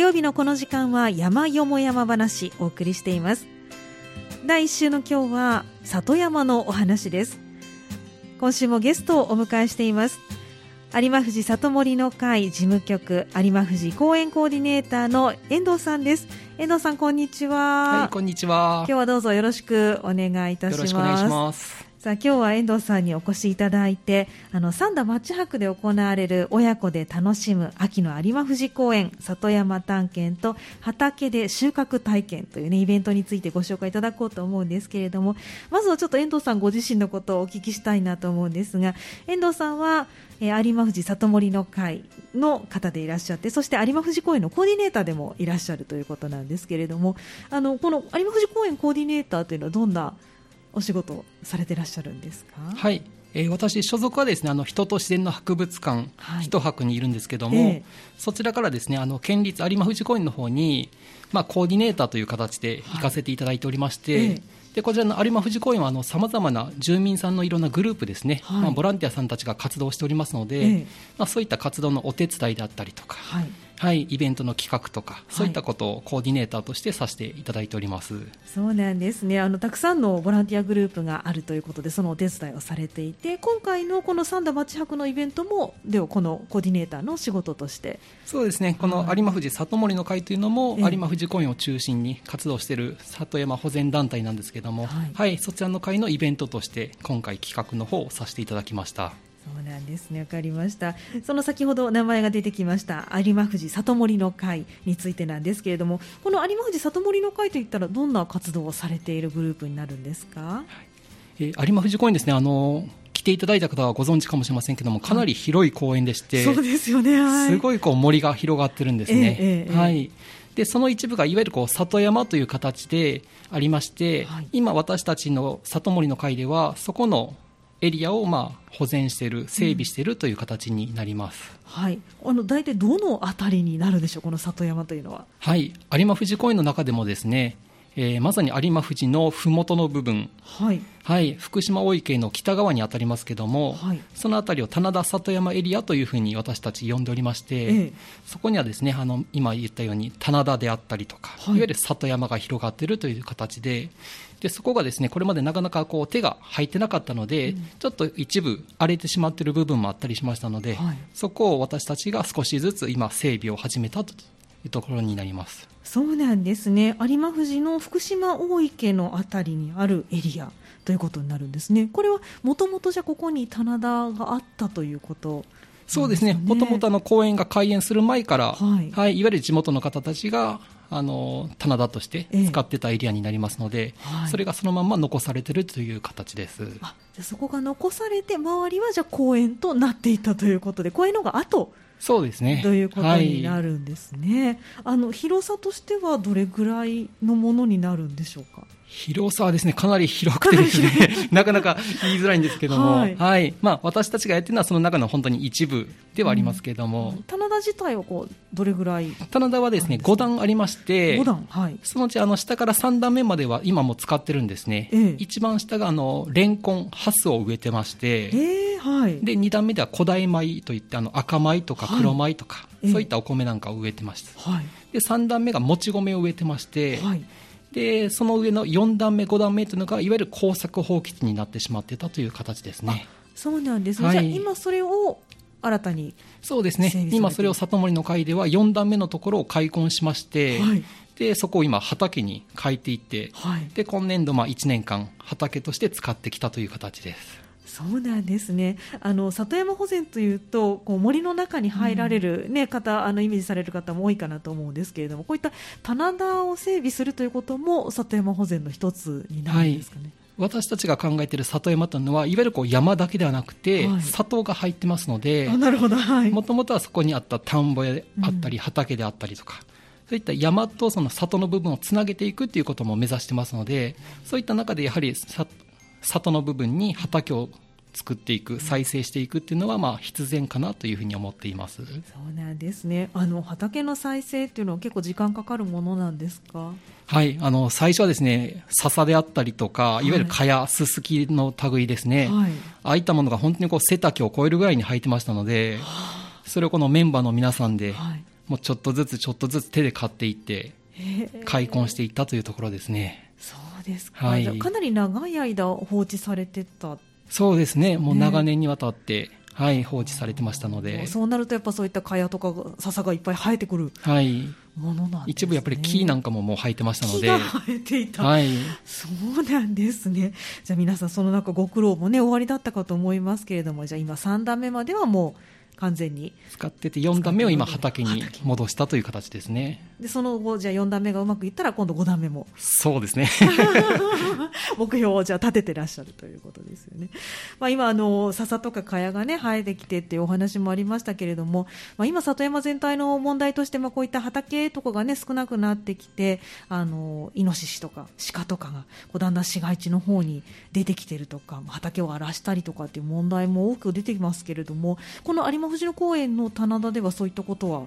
曜日のこの時間は山よも山話お送りしています。第1週の今日は里山のお話です。今週もゲストをお迎えしています。有馬富士里森の会事務局有馬富士公園コーディネーターの遠藤さんです。遠藤さんこんにちは。はいこんにちは。今日はどうぞよろしくお願いいたします。よろしくお願いしますさあ今日は遠藤さんにお越しいただいてあの三田町博で行われる親子で楽しむ秋の有馬富士公園里山探検と畑で収穫体験というねイベントについてご紹介いただこうと思うんですけれどもまずはちょっと遠藤さんご自身のことをお聞きしたいなと思うんですが遠藤さんは、えー有馬富士里森の会の方でいらっしゃってそして有馬富士公園のコーディネーターでもいらっしゃるということなんですけれどもあのこの有馬富士公園コーディネーターというのはどんなお仕事をされていらっしゃるんですか？はい、えー私所属はですねあの人と自然の博物館、はい。一博にいるんですけども、ええ。そちらからですねあの県立有馬富士公園の方にまあコーディネーターという形で行かせていただいておりまして、ええ。でこちらの有馬富士公園はさまざまな住民さんのいろんなグループですね、はい。まあ、ボランティアさんたちが活動しておりますので、ええ。まあ、そういった活動のお手伝いであったりとか、はいはい、イベントの企画とか、そういったことをコーディネーターとしてさせていただいております。そうなんですね。あのたくさんのボランティアグループがあるということでそのお手伝いをされていて今回のこの三田町博のイベントもではこのコーディネーターの仕事として。そうですね、このはい有馬富士里森の会というのも、ええ。有馬富士公園を中心に活動している里山保全団体なんですけども、ははいい。そちらの会のイベントとして、今回、企画の方をさせていただきました。そうなんですね。わかりました。その先ほど名前が出てきました有馬富士里森の会についてなんですけれどもこの有馬富士里森の会といったらどんな活動をされているグループになるんですか？えー有馬富士公園ですね。あの来ていただいた方はご存知かもしれませんけども、かなり広い公園でして、そうですよね。はい。すごいこう森が広がってるんですね。ええええ。はい。でその一部がいわゆるこう里山という形でありまして、はい。今、私たちの里森の会では、そこのエリアをまあ保全している、整備しているという形になります。はい。あの大体どのあたりになるでしょうこの里山というのは？はい、有馬富士公園の中でもですね、えーまさに有馬富士の麓の部分、はい。はい、福島大池の北側に当たりますけども、はい。その辺りを棚田里山エリアというふうに私たち呼んでおりまして、ええ。そこにはですねあの今言ったように棚田であったりとか、はい。い、わゆる里山が広がっているという形ででそこがですねこれまでなかなかこう手が入ってなかったので、ちょっと一部荒れてしまっている部分もあったりしましたので、はい。そこを私たちが少しずつ今整備を始めたというところになります。そうなんですね。有馬富士の福島大池のあたりにあるエリアということになるんですね。これはもともとじゃあここに棚田があったということそうですね、もともとあの公園が開園する前から、はい。はい、いわゆる地元の方たちがあの棚田として使ってたエリアになりますので、はい。それがそのまま残されているという形です。あじゃあそこが残されて周りはじゃあ公園となっていたということで公園の方が後そうですね。ということになはい。るんですね、あの広さとしてはどれぐらいのものになるんでしょうか？広さはですね、かなり広くてですね、なかなか言いづらいんですけども、ははい。い、まあ、私たちがやってるのはその中の本当に一部ではありますけれども、棚田自体はこうどれぐらい？棚田はですね、なんですか？5段ありまして、5段はい。そのうちあの下から3段目までは今も使ってるんですね。ええ。一番下があのレンコン、ハスを植えてまして、えー、はい。で2段目では古代米といってあの赤米とかはい。黒米とか、ええ。そういったお米なんかを植えてました。はい。で3段目がもち米を植えてまして、はいでその上の4段目、5段目というのがいわゆる耕作放棄地になってしまっていたという形ですね。そうなんですね、はい。じゃあ今それを新たにそうですね。今それを里森の会では4段目のところを開墾しまして、はい。でそこを今、畑に変えていって、はい。で今年度、まあ1年間、畑として使ってきたという形です。そうなんですね。あの里山保全というとこう森の中に入られる、ね方あのイメージされる方も多いかなと思うんですけれどもこういった棚田を整備するということも里山保全の一つになるんですかね。私たちが考えている里山というのは、いわゆるこう山だけではなくて、はい。里が入ってますので、あなるほど、はい、もともとはそこにあった田んぼであったり、畑であったりとか、そういった山とその里の部分をつなげていくということも目指してますので、そういった中でやはりさ里の部分に畑を作っていく、再生していくっていうのは、まあ、必然かなというふうに思っています。そうなんですね。あの畑の再生っていうのは結構時間かかるものなんですか？はい、あの最初はですね笹であったりとか、い。いわゆる蚊やススキの類ですね、はい。ああいったものが本当にこう背丈を超えるぐらいに生えてましたので、それをこのメンバーの皆さんで、はい。もうちょっとずつちょっとずつ手で買っていって開墾していったというところですね。そうですか、はい。かなり長い間放置されてた。そうですね。もう長年にわたって、はい、放置されてましたので、そうなるとやっぱそういった蚊帳とかが笹がいっぱい生えてくるはい、ものなんです、ね、一部やっぱり木なんかももう生えてましたので。木が生えていた、はい、そうなんですね。じゃあ皆さんその中ご苦労もね終わりだったかと思いますけれどもじゃあ今3段目まではもう完全に使ってて4段目を今畑に戻したという形ですねでその後じゃあ4段目がうまくいったら今度5段目も。そうですね。目標をじゃあ立ててらっしゃるということですよね。まあ、今あの笹とか茅がね生えてきてっていうお話もありましたけれども、まあ、今里山全体の問題としてまあこういった畑とかがね少なくなってきてあのイノシシとか鹿とかがこうだんだん市街地の方に出てきてるとかまあ畑を荒らしたりとかっていう問題も多く出てきますけれどもこの有馬藤野公園の棚田ではそういったことは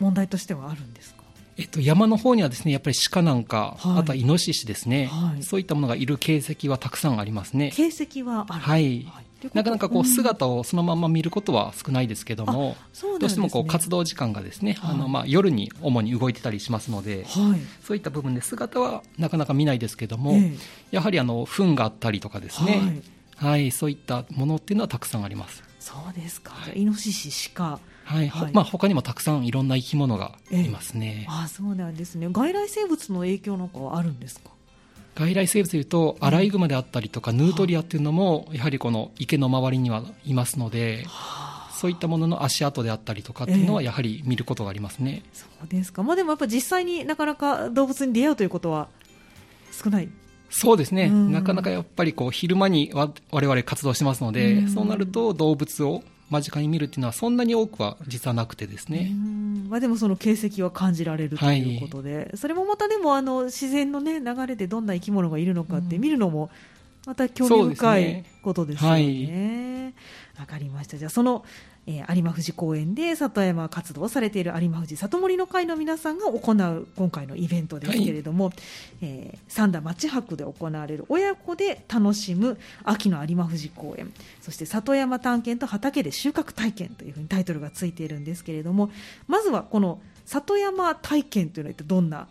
問題としてはあるんですか？えっと、山の方にはですねやっぱり鹿なんか、はい。あとはイノシシですね、はい。そういったものがいる形跡はたくさんありますね。形跡はある。はい。といなかなかこううん姿をそのまま見ることは少ないですけども、そうなんね。どうしてもこう活動時間がですね、はい。あのまあ夜に主に動いてたりしますので、はい。そういった部分で姿はなかなか見ないですけども、ええ。やはりあの糞があったりとかですね、はい、そういったものっていうのはたくさんあります。そうですか、イノシシ、鹿、はい、ほはい。まあ他にもたくさんいろんな生き物がいますね。あそうなんですね、外来生物の影響なんかはあるんですか、外来生物でいうとアライグマであったりとかヌートリアっていうのもやはりこの池の周りにはいますのでそういったものの足跡であったりとかっていうのはええ。やはり見ることがありますね、そうですか、まあ、でもやっぱ実際になかなか動物に出会うということは少ない、そうですね。うん。なかなかやっぱりこう昼間にわ我々活動してますのでうん。そうなると動物を間近に見るっていうのはそんなに多くは実はなくてですうね、ん。まあ、でもその形跡は感じられるということで、それもまたでもあの自然の、ね、流れでどんな生き物がいるのかって見るのも、また興味深いことですよね。わ、かりました。じゃあその、えー有馬富士公園で里山活動をされている有馬富士里森の会の皆さんが行う今回のイベントですけれども、えー三田町博で行われる親子で楽しむ秋の有馬富士公園。そして里山探検と畑で収穫体験というふうにタイトルがついているんですけれどもまずはこの里山体験というのはどんな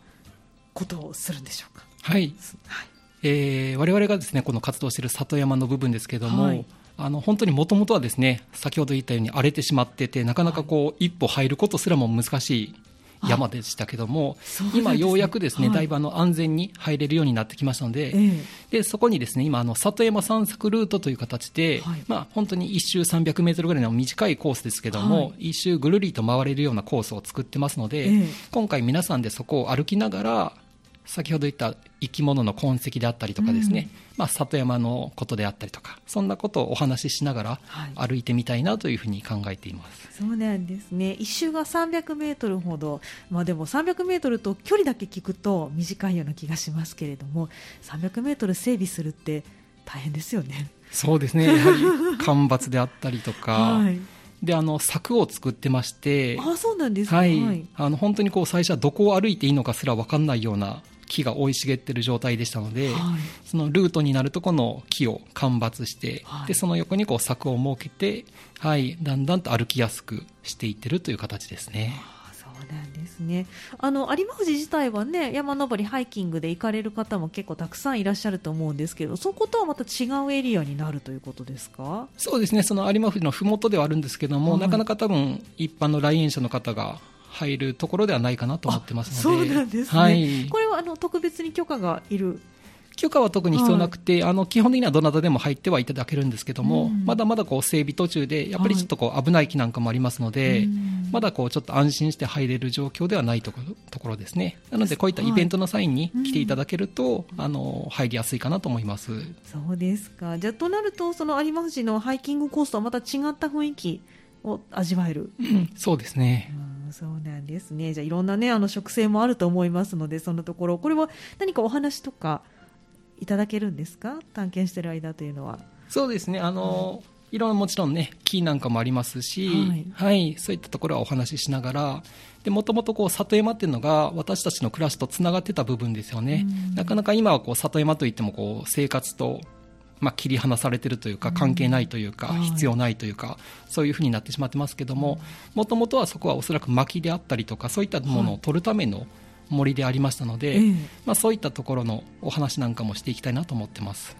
ことをするんでしょうか？はい。はい。えー我々がですねこの活動している里山の部分ですけれども、はいあの本当にもともとはですね先ほど言ったように荒れてしまっててなかなかこう、一歩入ることすらも難しい山でしたけども、ね。今ようやくですね、はい。だいぶあの安全に入れるようになってきましたので、ええ。でそこにですね今あの里山散策ルートという形で、はい。まあ、本当に1周300メートルぐらいの短いコースですけども、はい。一周ぐるりと回れるようなコースを作ってますので、ええ。今回皆さんでそこを歩きながら先ほど言った生き物の痕跡であったりとかですね、まあ、里山のことであったりとかそんなことをお話ししながらはい。歩いてみたいなというふうに考えています。そうなんですね。一周が300メートルほど、まあ、でも300メートルと距離だけ聞くと短いような気がしますけれども300メートル整備するって大変ですよね。そうですね。やはり干ばつであったりとか、はい、であの柵を作ってましてあそうなんですか、はい、あの本当にこう最初はどこを歩いていいのかすら分かんないような木が生い茂っている状態でしたので、はい。そのルートになるとこの木を間伐して、はい。でその横にこう柵を設けて、はい、だんだんと歩きやすくしていってるという形ですね。あそうなんですね。あの有馬富士自体はね山登りハイキングで行かれる方も結構たくさんいらっしゃると思うんですけどそことはまた違うエリアになるということですか？そうですね。その有馬富士の麓ではあるんですけども、はい。なかなか多分一般の来園者の方が入るところではないかなと思ってますので。そうなんですね、はい、これはあの特別に許可がいる？許可は特に必要なくて、あの基本的にはどなたでも入ってはいただけるんですけども、うん。まだまだこう整備途中で、やっぱりちょっとこう危ない木なんかもありますので、うん。まだこうちょっと安心して入れる状況ではないところですね。なので、こういったイベントの際に来ていただけると、あの入りやすいかなと思います。そうですか。じゃあ、となると、その有馬富士のハイキングコースとはまた違った雰囲気を味わえる？うん。そうですね。うんそうなんですね。じゃあ、いろんなね、あの、植生もあると思いますので、そのところ、これは何かお話とかいただけるんですか？探検してる間というのは。そうですね。あの、いろんなもちろんね、木なんかもありますし、ははいい、そういったところはお話ししながら、で、もともとこう、里山っていうのが私たちの暮らしとつながってた部分ですよね。うんなかなか今はこう、里山といってもこう、生活と、まあ、切り離されてるというか関係ないというか、はい必要ないというかそういうふうになってしまってますけどももともとはそこはおそらく薪であったりとかそういったものを取るための森でありましたので、ええまあ、そういったところのお話なんかもしていきたいなと思ってます。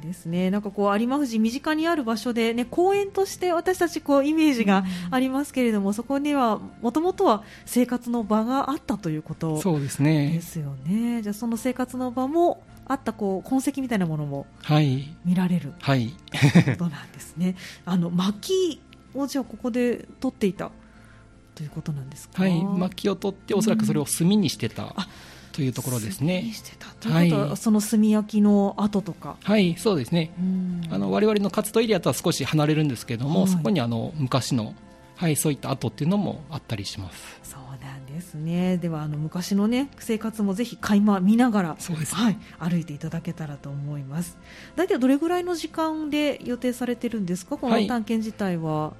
ですね。なんかこう有馬富士身近にある場所でね公園として私たちこうイメージがありますけれども、そこにはもともとは生活の場があったということそうですでねすよね。じゃあその生活の場もあったこう痕跡みたいなものもはい見られるはいことなんですね。あの薪をじゃあここで取っていたということなんですか？はい、薪を取っておそらくそれを炭にしてたあというところです炭にね。してたということは、はいその炭焼きの跡とか。はい、そうですね。うんあの我々の活動エリアとは少し離れるんですけれども、はいそこにあの昔の、はい、そういった跡っていうのもあったりします。ですね。ではあの昔のね生活もぜひ垣間見ながら、はい、歩いていただけたらと思います。大体どれぐらいの時間で予定されてるんですか、このはい探検自体は。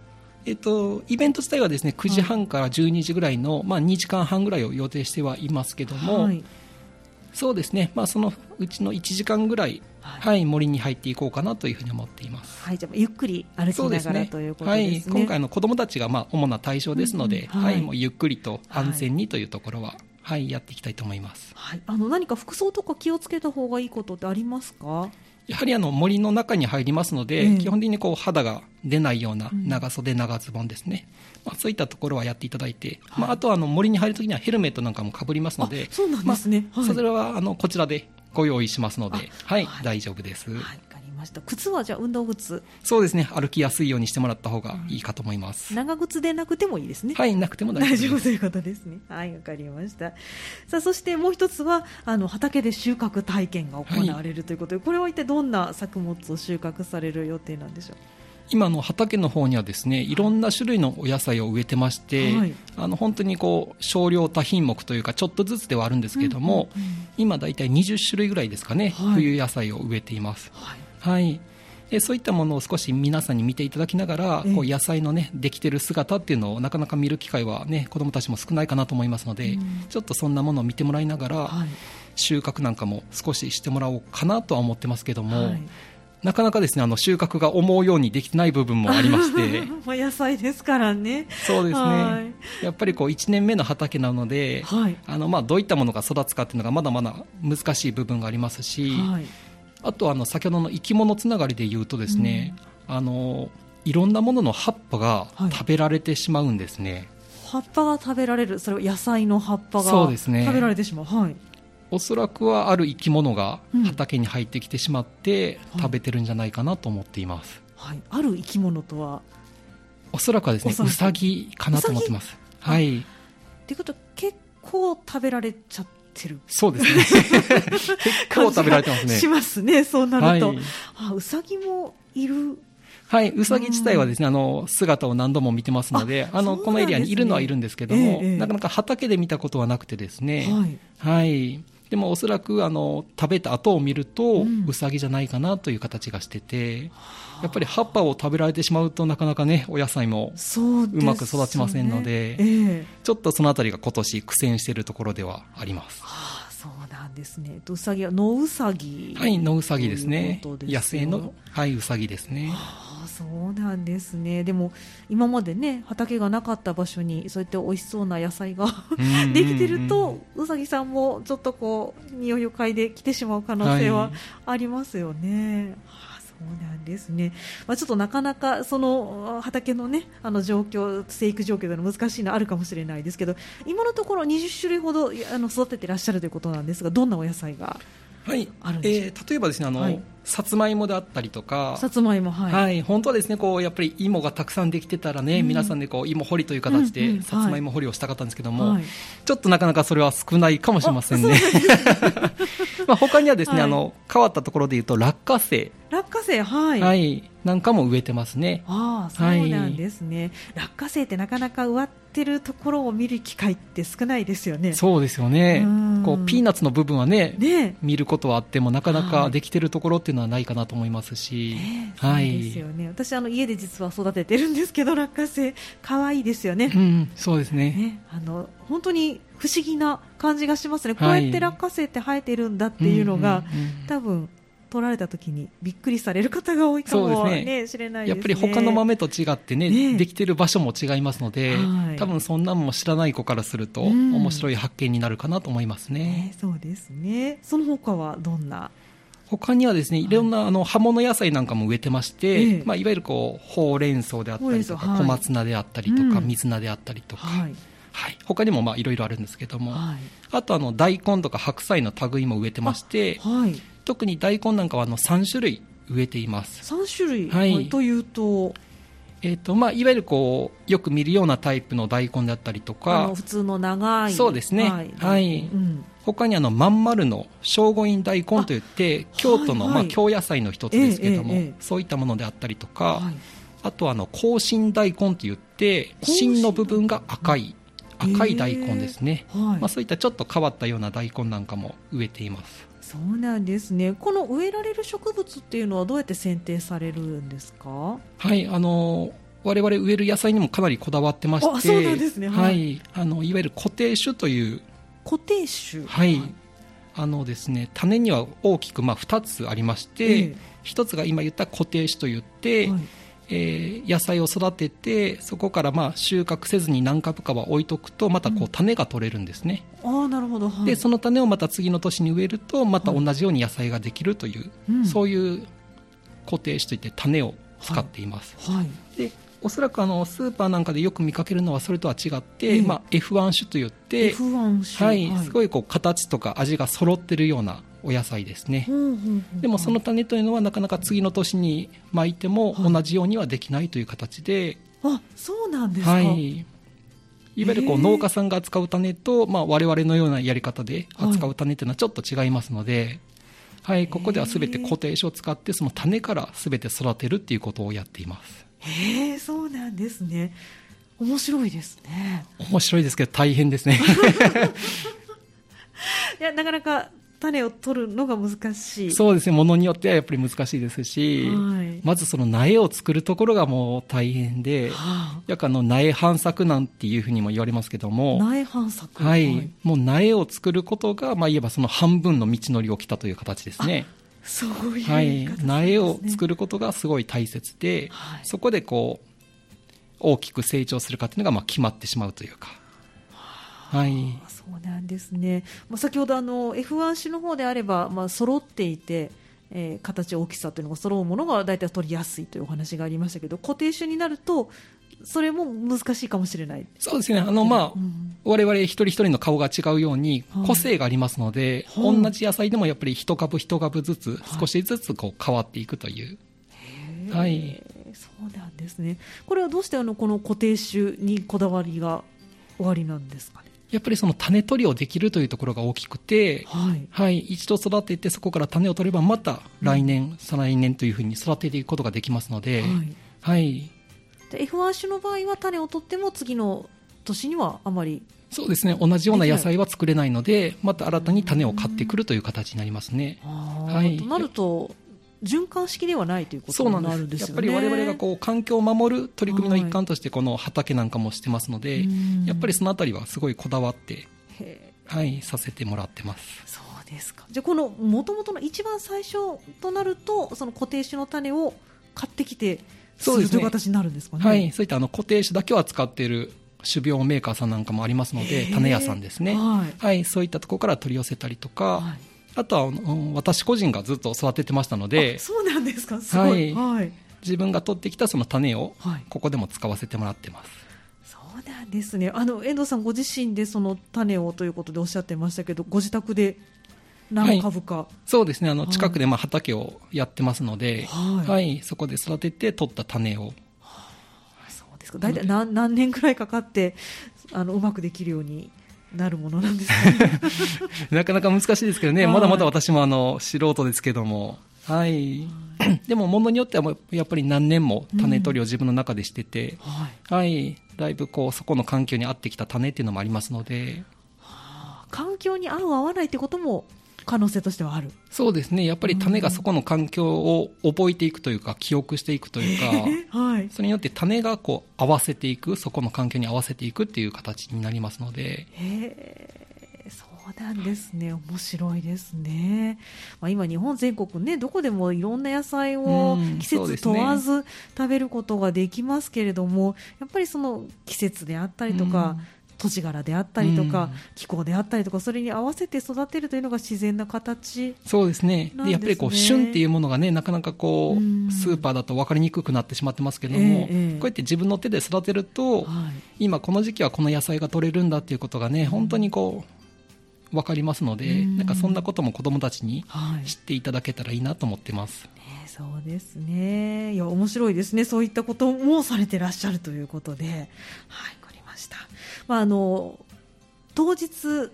えっと、イベント自体はですね9時半から12時ぐらいの、まあ、2時間半ぐらいを予定してはいますけども、はい、そうですね、まあ、そのうちの1時間ぐらい、はいはい、森に入っていこうかなというふうに思っています。はい、じゃあゆっくり歩きながらということですね。はい、今回の子どもたちがまあ主な対象ですので、うんうんはいはいもうゆっくりと安全にというところは、はいやっていきたいと思います。はい、あの何か服装とか気をつけた方がいいことってありますか？やはりあの森の中に入りますので、ええ基本的にこう肌が出ないようなうん長袖、長ズボンですね、まあ、そういったところはやっていただいて、はいまあ、あとはあの森に入るときにはヘルメットなんかもかぶりますのであ、そうなんですね。はい、それはあのこちらでご用意しますので、はいはい大丈夫です、はい、わかりました。靴はじゃあ運動靴、そうですね、歩きやすいようにしてもらった方がいいかと思います。長靴でなくてもいいですね。はい、なくても大大丈夫ということですね。はい、わかりました。さあ、そしてもう一つは、あの畑で収穫体験が行われるということで、これは一体どんな作物を収穫される予定なんでしょう？今の畑の方にはですねいろんな種類のお野菜を植えてまして、はい。あの本当にこう少量多品目というかちょっとずつではあるんですけれども、うんうんうん。今大体20種類ぐらいですかね、はい。冬野菜を植えています、はい。はい、でそういったものを少し皆さんに見ていただきながら、ええ。こう野菜のねできてる姿っていうのをなかなか見る機会はね子どもたちも少ないかなと思いますので、うん。ちょっとそんなものを見てもらいながら、はい。収穫なんかも少ししてもらおうかなとは思ってますけども、はいなかなかですねあの収穫が思うようにできてない部分もありまして まあ野菜ですからね。そうですはねやっぱりこう1年目の畑なので、はい。あのまあどういったものが育つかっていうのがまだまだ難しい部分がありますし、はい。あとはあの先ほどの生き物つながりで言うとですね、あのいろんなものの葉っぱがはい食べられてしまうんですね、葉っぱが食べられる、それは野菜の葉っぱがそうですね食べられてしまう。はい。おそらくはある生き物がうん。畑に入ってきてしまってはい。食べてるんじゃないかなと思っています、はい。ある生き物とは、おそらくはですねおそらく。ウサギかなと思ってます。サはい。っていうことは結構食べられちゃってる。そうですね。結構食べられてますね。しますね、そうなると。はい。あ、うさぎもいる？はい、ウサギ自体はですね、あの、姿を何度も見てますので、あの、ね。このエリアにいるのはいるんですけども、ええええ。なかなか畑で見たことはなくてですね、はい。はい。でもおそらく、あの、食べた後を見ると、うんウサギじゃないかなという形がしてて、やっぱり葉っぱを食べられてしまうとなかなかね、お野菜も、そうまく育ちませんのでええちょっとそのあたりが今年苦戦しているところではあります。はあ、そうなんですね。えっとうさぎは野うさぎ。はい、野ウサギですね野生の、はい、ウサギですね。はあ、そうなんですね。でも今までね畑がなかった場所にそうやって美味しそうな野菜がうんできてるとうさぎさんもちょっとこう匂いを嗅いで来てしまう可能性ははいありますよね。はあそうなんですね。まあ、ちょっとなかなかそのあ畑のねあの状況生育状況での難しいのあるかもしれないですけど今のところ20種類ほどあの育ててらっしゃるということなんですがどんなお野菜がはいあるんでしょう？えー例えばですねあの、はいさつまいもであったりとか。さつまいもはい、はい、本当はですねこうやっぱり芋がたくさんできてたらね、うん。皆さんでこう芋掘りという形うんうんでさつまいも掘りをしたかったんですけども、はい。ちょっとなかなかそれは少ないかもしれませんね。まあ他にはですね、はい。あの変わったところで言うと落花生、落花生はい、はいなんかも植えてますね。ああそうなんですね、落花生ってなかなか植わってるところを見る機会って少ないですよね。そうですよね。うん。こうピーナッツの部分はねね。見ることはあってもなかなはい。かできてるところっていうのはないかなと思いますし、ねはそうですよい、ね。私あの家で実は育ててるんですけど落花生。可愛いですよね。う。ん、そうですね。ねあの本当に不思議な感じがしますね。こうはいやって落花生って生えてるんだっていうのが、多分取られた時にびっくりされる方が多いかも、ね。しれないですね。やっぱり他の豆と違ってね、ね。できてる場所も違いますので、はい。多分そんなんも知らない子からすると、うん。面白い発見になるかなと思いますね。ねそうですね。その他はどんな？他にはですね、い。ろんなあの葉物野菜なんかも植えてまして、ええ。まあ、いわゆるこうほうれん草であったりとか、小松菜であったりとか、うん。水菜であったりとか、はい。はい、他にもまあいろいろあるんですけども、はい。あとあの大根とか白菜の類も植えてまして、はい特に大根なんかはあの3種類植えています。三種類、はい。というと？えーとまあ、いわゆるこうよく見るようなタイプの大根であったりとあかの普通の長い。そうですね。はい、はい。うん。他にあのまん丸の聖護院大根といって京都の、はいはい。まあ、京野菜の一つですけども、ええええそういったものであったりとか、はい。あとはあの甲信大根といって芯の部分が赤い赤い大根ですね、はい。まあ、そういったちょっと変わったような大根なんかも植えていますそうなんですね。この植えられる植物っていうのはどうやって選定されるんですか？はいあの我々植える野菜にもかなりこだわってましてあそうなんですね。はい。はい、あのいわゆる固定種という固定種。はい、あのですね種には大きくまあ2つありまして、ええ。1つが今言った固定種といって、はいえー野菜を育ててそこからまあ収穫せずに何株かは置いとくとまたこうん。う種が取れるんですね、ああなるほど、はい、でその種をまた次の年に植えるとまた同じように野菜ができるという、うん。そういう固定種といって種を使っています、はい。でおそらくあのスーパーなんかでよく見かけるのはそれとは違って、ええ。まあ、F1 種といって、F1 種。はい。すごいこう形とか味が揃ってるようなお野菜ですね、でもその種というのはなかなか次の年に巻いてもはい。同じようにはできないという形で、あそうなんですか、はい、いわゆるこう農家さんが扱う種と、まあ、我々のようなやり方で扱う種というのはちょっと違いますので、はい、ここでは全て固定種を使ってその種から全て育てるっていうことをやっています。へえそうなんですね。面白いですね。面白いですけど大変ですね。いやなかなか種を取るのが難しい。そうですね。ものによってはやっぱり難しいですし、はい。まずその苗を作るところがもう大変では約あの苗反作なんていうふうにも言われますけどあ、も苗反作？はい、もう苗を作ることが、まあ、言えばその半分の道のりを来たという形ですね。そういうはい。苗を作ることがすごい大切で、はい。そこでこう大きく成長するかというのがまあ決まってしまうというか。はい、あそうなんですね、まあ、先ほどあの F1 種の方であれば、まあ揃っていて、えー形、大きさというのが揃うものが大体取りやすいというお話がありましたけど固定種になるとそれも難しいかもしれない。そうですね。あの、まあ、うん我々一人一人の顔が違うようにはい個性がありますので、はい同じ野菜でもやっぱり一株一株ずつはい少しずつこう変わっていくという。へーはいそうなんですね。これはどうしてあのこの固定種にこだわりがおありなんですかね？やっぱりその種取りをできるというところが大きくて、はい。はい、一度育ててそこから種を取ればまた来年、再来年というふうに育てていくことができますので、はい。はい、で F1 種の場合は種を取っても次の年にはあまりそうですね、同じような野菜は作れないので、また新たに種を買ってくるという形になりますね。はい。となると循環式ではないということになるんですよね。やっぱり我々がこう環境を守る取り組みの一環としてこの畑なんかもしてますので、うんやっぱりそのあたりはすごいこだわって、へはい、させてもらってます。ーそうですか。じゃあこの元々の一番最初となるとその固定種の種を買ってきてすそうですね形になるんですかね。はい、そういったあの固定種だけを扱っている種苗メーカーさんなんかもありますので、種屋さんですね。はいはい、そういったところから取り寄せたりとか、はいあとは、うん私個人がずっと育ててましたのであ、そうなんですか。すごい。はい。自分が取ってきたその種をはいここでも使わせてもらってます。そうなんですね。あの遠藤さんご自身でその種をということでおっしゃってましたけど、ご自宅で何株か、そうですね、あのはい近くでまあ畑をやってますので、はいはい、そこで育てて取った種を、そうですか。大体何何年くらいかかってあのうまくできるようになるものなんですかね。なかなか難しいですけどね、はい。まだまだ私もあの素人ですけども、はい、でも、ものによってはもうやっぱり何年も種取りを自分の中でしてて、はい。はい、だいぶこうそこの環境に合ってきた種っていうのもありますので、環境に合う合わないってことも可能性としてはある。そうですね、やっぱり種がそこの環境を覚えていくというか、記憶していくというか、はい。それによって種がこう合わせていく、そこの環境に合わせていくっていう形になりますので、そうなんですね。面白いですね、まあ、今日本全国ねどこでもいろんな野菜をうん季節問わず食べることができますけれども、やっぱりその季節であったりとか、土地柄であったりとか、うん気候であったりとかそれに合わせて育てるというのが自然な形そうですね。でやっぱりこう、旬っていうものがね、なかなかこうんう、スーパーだと分かりにくくなってしまってますけども、ええええこうやって自分の手で育てると、はい今この時期はこの野菜が取れるんだっていうことがね、本当にこう、分かりますので、うんなんかそんなことも子供たちにはい知っていただけたらいいなと思ってます。ねそうですね。いや、面白いですね。そういったこともされてらっしゃるということで。はい、わかりました。まあ、あの、当日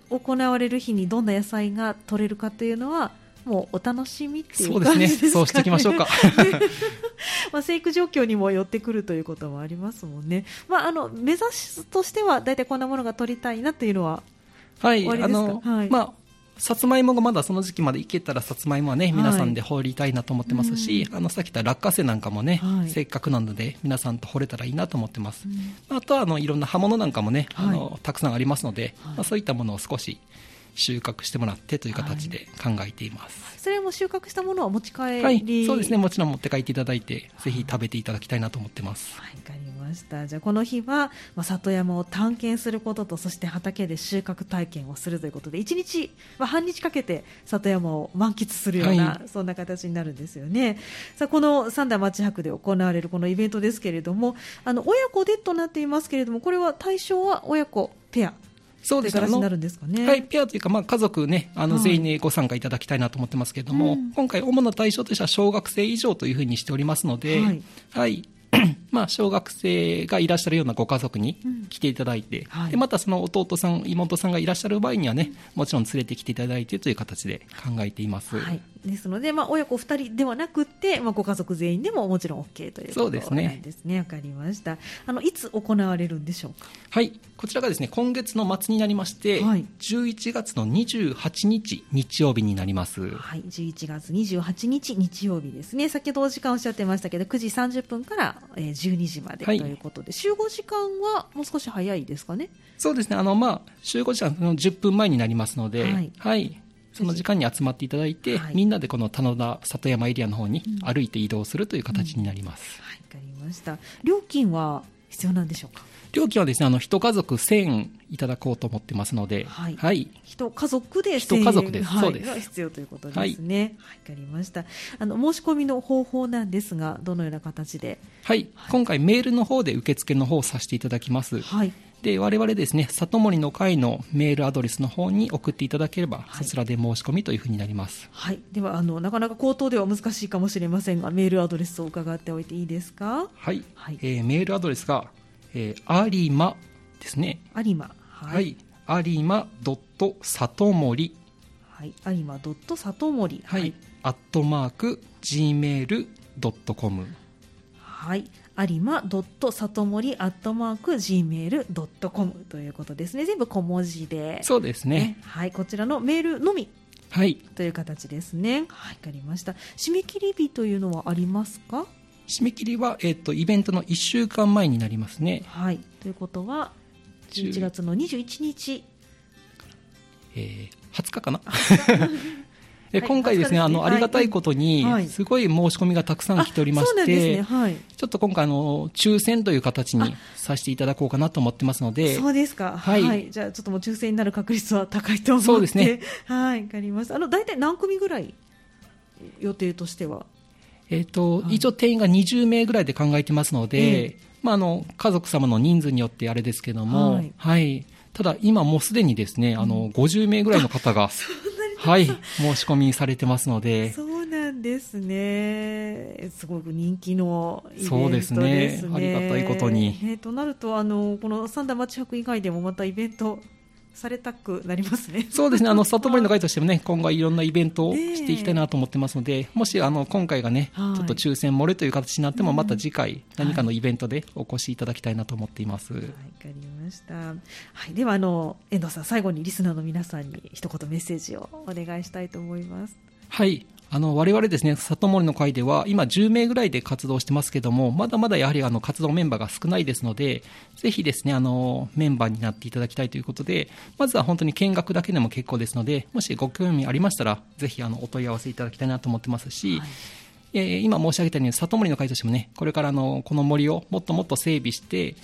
行われる日にどんな野菜が取れるかというのは、もうお楽しみっていそううですね。感じですかね。そうしていきましょうか。まあ、生育状況にも寄ってくるということもありますもんね。まあ、あの、目指しとしては、大体こんなものが取りたいなというのは、はい、あの、はいまあ、さつまいもがまだその時期までいけたら、さつまいもはね、皆さんで掘りたいなと思ってますし、あの、さっき言った落花生なんかもね、はい。せっかくなので、皆さんと掘れたらいいなと思ってます。あとは、あの、いろんな葉物なんかもね、あの、はたくさんありますので、はい。まあ、そういったものを少し収穫してもらってという形で考えています。それも収穫したものは持ち帰り、はい、そうですね、もちろん持って帰っていただいて、ぜひ食べていただきたいなと思ってます。はい、わかりました。じゃあこの日は、まあ、里山を探検することと、そして畑で収穫体験をするということで、一日、まあ、半日かけて里山を満喫するような、はいそんな形になるんですよね。さあ、この三田町博で行われるこのイベントですけれども、あの、親子でとなっていますけれども、これは対象は親子ペアそうですになるんですかね。はい、ペアというか、まあ、家族ね、あのはい。全員にご参加いただきたいなと思ってますけれども、うん。今回、主な対象としては小学生以上というふうにしておりますので、ははいい、まあ、小学生がいらっしゃるようなご家族にうん来ていただいて、はいでまたその弟さん、妹さんがいらっしゃる場合にはね、もちろん連れてきていただいてという形で考えています。はい、ですので、まあ、親子2人ではなくて、まあ、ご家族全員でももちろん OK ということですねすね。わかりました。あのいつ行われるんでしょうか？はい、こちらがですね、今月の末になりまして、はい11月の28日日曜日になります。はい、11月28日日曜日ですね。先ほどお時間おっしゃってましたけど、9時30分から、えー12時までとはいいうことで、集合時間はもう少し早いですかね？そうですね、あの、まあ、集合時間の10分前になりますので、ははいい。その時間に集まっていただいて、はいみんなでこの棚田里山エリアの方に歩いて移動するという形になります。はい、わかりました。料金は必要なんでしょうか？料金はですね、あの、一家族1000円いただこうと思ってますので、はいはい。一家族で一家族ですはいそうですが必要ということですね。はい、わ、かりました。あの申し込みの方法なんですが、どのような形で？はい。今回メールの方で受付の方をさせていただきます。はい。で、我々ですね、里森の会のメールアドレスの方に送っていただければ、はいそちらで申し込みというふうになります。はい、ではあのなかなか口頭では難しいかもしれませんがメールアドレスを伺っておいていいですか？はい。はいえーメールアドレスが、えー、有馬ですね。有馬ははい。有馬里森はい、有馬ドット里森はい、アットマーク gmail.com はい、有馬ドット里森アットマーク gmail ドットコム。ということですね。全部小文字で。そうですね。はい。こちらのメールのみ。はい。という形ですね。はい。わかりました。締め切り日というのはありますか？締め切りは、えっとイベントの1週間前になりますね、はい。ということは11月の21日。えー20日かな？ではい今回ですね、20あの、はい。ありがたいことにはい、すごい申し込みがたくさん来ておりまして、ね。はい。ちょっと今回、あの、抽選という形にさせていただこうかなと思ってますので、そうですか。は。はい。いじゃあ、ちょっともう抽選になる確率は高いと思って。そうですね。はい、わかります。あの、大体何組ぐらい予定としては？えっ、と、はい。一応定員が20名ぐらいで考えてますので、ええ。まあ、あの、家族様の人数によってあれですけども、ははい。い。ただ、今もうすでにですね、あの、50名ぐらいの方が、はい、申し込みされてますので、そうなんですね。すごく人気のイベントですね。そうですね。ありがたいことに。ねとなると、あの、この三田町博以外でもまたイベントされたくなりますね。そうですね、あの、里森の会としてもね、今後はいろんなイベントをしていきたいなと思ってますので、もし、あの、今回がね、はいちょっと抽選漏れという形になっても、うんまた次回、何かのイベントでお越しいただきたいなと思っています。はい、わかりました。はい、では、あの、遠藤さん、最後にリスナーの皆さんに一言メッセージをお願いしたいと思います。はい。あの我々ですね、里森の会では今10名ぐらいで活動してますけども、まだまだやはりあの活動メンバーが少ないですので、ぜひですね、あのメンバーになっていただきたいということで、まずは本当に見学だけでも結構ですので、もしご興味ありましたら、ぜひあのお問い合わせいただきたいなと思ってますし、はい。えー、今申し上げたように、里森の会としてもね、これからあのこの森をもっともっと整備して、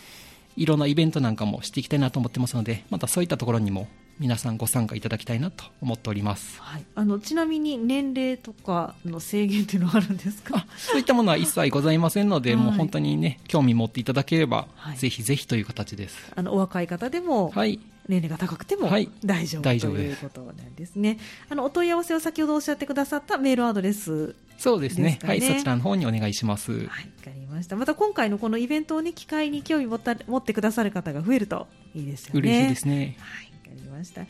いろんなイベントなんかもしていきたいなと思ってますので、またそういったところにも皆さんご参加いただきたいなと思っております、はい、あのちなみに年齢とかの制限というのはあるんですか？そういったものは一切ございませんので、はい、もう本当にね興味持っていただければ、はい、ぜひぜひという形です。あのお若い方でも、はい、年齢が高くても大丈夫、はい、ということなんですね。あのお問い合わせを先ほどおっしゃってくださったメールアドレスそうですね、はい、そちらの方にお願いします。はい、わかりました。また今回のこのイベントをね、機会に興味持った持ってくださる方が増えるといいですよね。嬉しいですね。はい、わかりました。今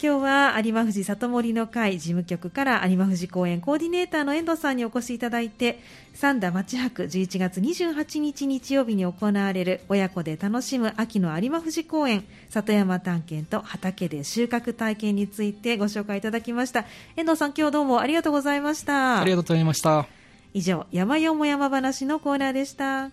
日は有馬富士里森の会事務局から有馬富士公園コーディネーターの遠藤さんにお越しいただいて三田町博11月28日日曜日に行われる親子で楽しむ秋の有馬富士公園里山探検と畑で収穫体験についてご紹介いただきました。遠藤さん今日どうもありがとうございました。ありがとうございました。以上山よも山話のコーナーでした